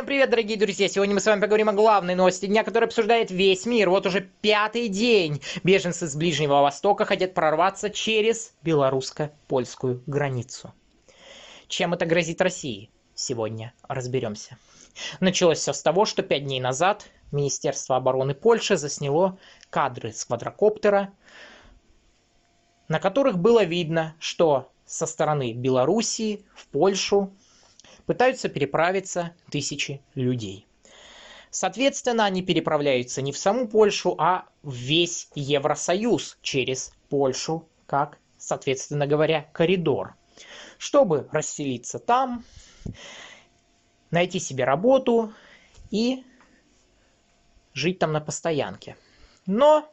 Всем привет, дорогие друзья! Сегодня мы с вами поговорим о главной новости дня, которая обсуждает весь мир. Вот уже пятый день беженцы с Ближнего Востока хотят прорваться через белорусско-польскую границу. Чем это грозит России? Сегодня разберемся. Началось все с того, что пять дней назад Министерство обороны Польши засняло кадры с квадрокоптера, на которых было видно, что со стороны Белоруссии в Польшу пытаются переправиться тысячи людей. Соответственно, они переправляются не в саму Польшу, а в весь Евросоюз через Польшу, как, соответственно говоря, коридор, чтобы расселиться там, найти себе работу и жить там на постоянке. Но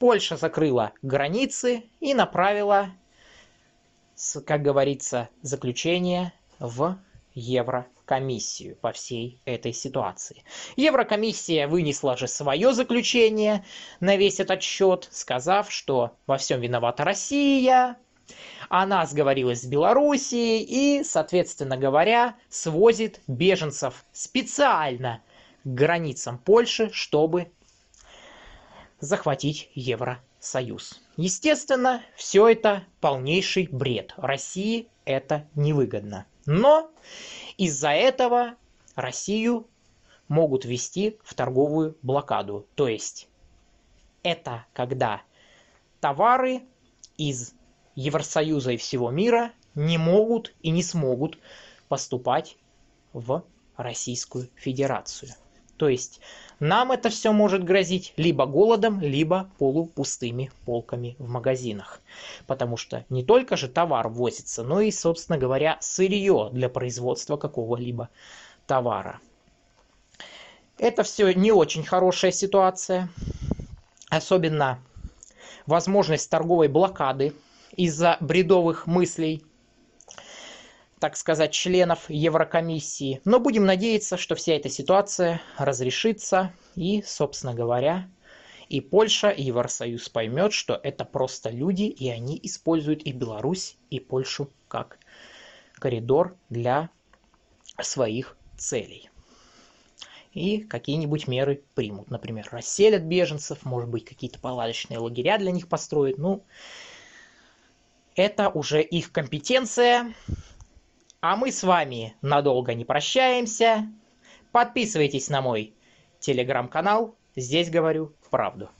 Польша закрыла границы и направила, как говорится, заключение в Еврокомиссию по всей этой ситуации. Еврокомиссия вынесла же свое заключение на весь этот счет, сказав, что во всем виновата Россия, она сговорилась с Белоруссией и, соответственно говоря, свозит беженцев специально к границам Польши, чтобы захватить Евросоюз. Естественно, все это полнейший бред. России это невыгодно. Но из-за этого Россию могут ввести в торговую блокаду. То есть это когда товары из Евросоюза и всего мира не могут и не смогут поступать в Российскую Федерацию. То есть нам это все может грозить либо голодом, либо полупустыми полками в магазинах. Потому что не только же товар возится, но и, собственно говоря, сырье для производства какого-либо товара. Это все не очень хорошая ситуация. Особенно возможность торговой блокады из-за бредовых мыслей так сказать, членов Еврокомиссии. Но будем надеяться, что вся эта ситуация разрешится и, собственно говоря, и Польша, и Евросоюз поймет, что это просто люди, и они используют и Беларусь, и Польшу как коридор для своих целей. И какие-нибудь меры примут. Например, расселят беженцев, может быть, какие-то палаточные лагеря для них построят. Ну, это уже их компетенция. А мы с вами надолго не прощаемся. Подписывайтесь на мой телеграм-канал. Здесь говорю правду.